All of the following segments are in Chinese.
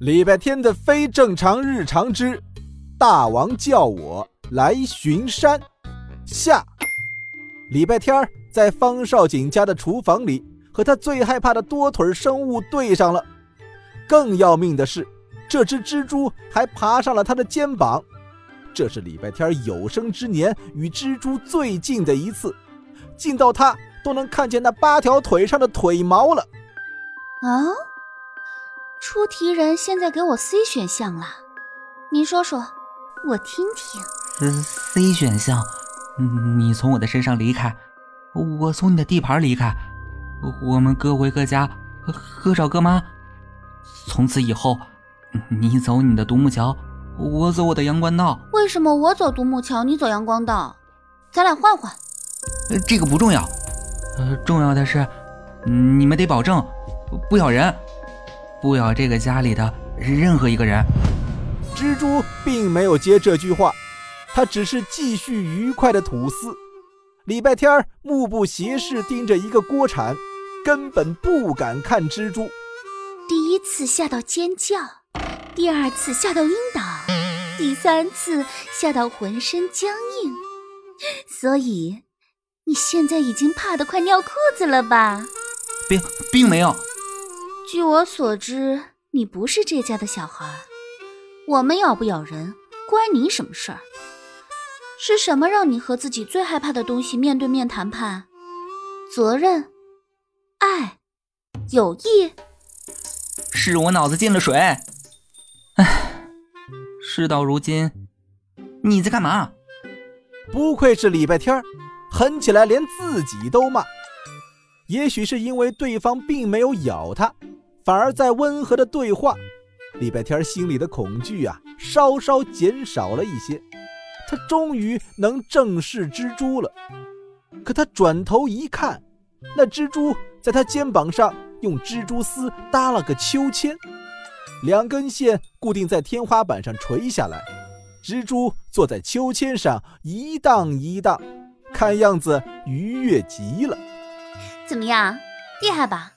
礼拜天的非正常日常之大王叫我来巡山下。礼拜天在方少景家的厨房里，和他最害怕的多腿生物对上了。更要命的是，这只蜘蛛还爬上了他的肩膀。这是礼拜天有生之年与蜘蛛最近的一次，近到他都能看见那八条腿上的腿毛了。啊！出题人现在给我 C 选项了，您说说，我听听。呃，C 选项，你从我的身上离开，我从你的地盘离开，我们各回各家，各找各妈。从此以后，你走你的独木桥，我走我的阳关道。为什么我走独木桥，你走阳光道？咱俩换换。这个不重要，呃，重要的是，你们得保证不咬人。不咬这个家里的任何一个人。蜘蛛并没有接这句话，他只是继续愉快的吐丝。礼拜天目不斜视盯着一个锅铲，根本不敢看蜘蛛。第一次吓到尖叫，第二次吓到晕倒，第三次吓到浑身僵硬。所以，你现在已经怕得快尿裤子了吧？并并没有。据我所知，你不是这家的小孩。我们咬不咬人，关你什么事儿？是什么让你和自己最害怕的东西面对面谈判？责任、爱、友谊？是我脑子进了水。唉，事到如今，你在干嘛？不愧是礼拜天，狠起来连自己都骂。也许是因为对方并没有咬他。反而在温和的对话，礼拜天心里的恐惧啊，稍稍减少了一些。他终于能正视蜘蛛了。可他转头一看，那蜘蛛在他肩膀上用蜘蛛丝搭了个秋千，两根线固定在天花板上垂下来，蜘蛛坐在秋千上一荡一荡，看样子愉悦极了。怎么样，厉害吧？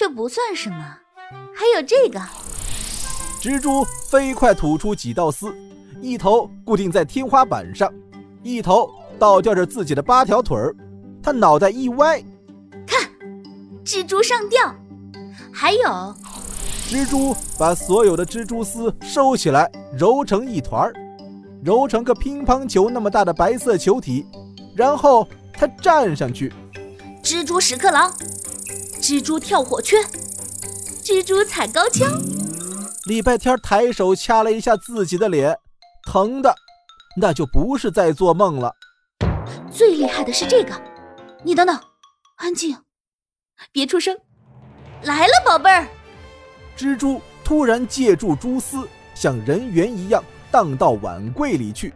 这不算什么，还有这个。蜘蛛飞快吐出几道丝，一头固定在天花板上，一头倒吊着自己的八条腿儿。他脑袋一歪，看，蜘蛛上吊。还有，蜘蛛把所有的蜘蛛丝收起来，揉成一团儿，揉成个乒乓球那么大的白色球体，然后它站上去。蜘蛛屎壳郎。蜘蛛跳火圈，蜘蛛踩高跷。礼拜天抬手掐了一下自己的脸，疼的，那就不是在做梦了。最厉害的是这个，你等等，安静，别出声。来了，宝贝儿。蜘蛛突然借助蛛丝，像人猿一样荡到碗柜里去，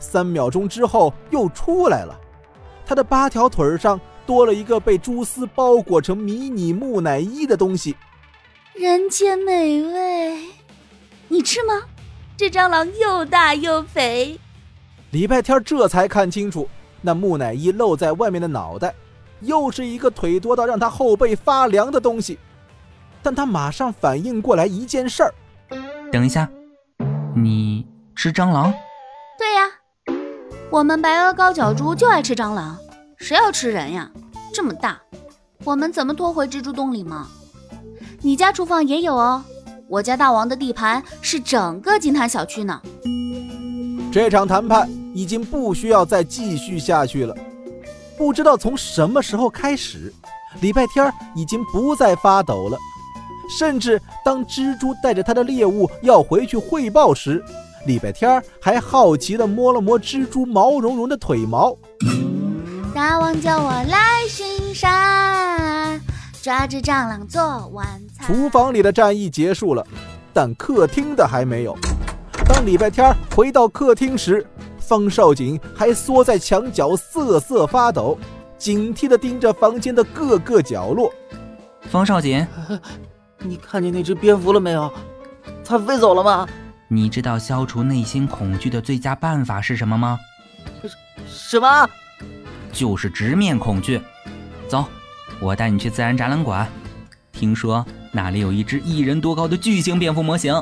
三秒钟之后又出来了，它的八条腿上。多了一个被蛛丝包裹成迷你木乃伊的东西，人间美味，你吃吗？这蟑螂又大又肥。礼拜天这才看清楚，那木乃伊露在外面的脑袋，又是一个腿多到让他后背发凉的东西。但他马上反应过来一件事儿，等一下，你吃蟑螂？对呀，我们白额高脚蛛就爱吃蟑螂。谁要吃人呀？这么大，我们怎么拖回蜘蛛洞里吗？你家厨房也有哦。我家大王的地盘是整个金滩小区呢。这场谈判已经不需要再继续下去了。不知道从什么时候开始，礼拜天已经不再发抖了。甚至当蜘蛛带着他的猎物要回去汇报时，礼拜天还好奇地摸了摸蜘蛛毛茸茸的腿毛。大王叫我来巡山，抓只蟑螂做晚餐。厨房里的战役结束了，但客厅的还没有。当礼拜天回到客厅时，方少锦还缩在墙角瑟瑟发抖，警惕地盯着房间的各个角落。方少锦，你看见那只蝙蝠了没有？它飞走了吗？你知道消除内心恐惧的最佳办法是什么吗？什么？就是直面恐惧。走，我带你去自然展览馆。听说那里有一只一人多高的巨型蝙蝠模型。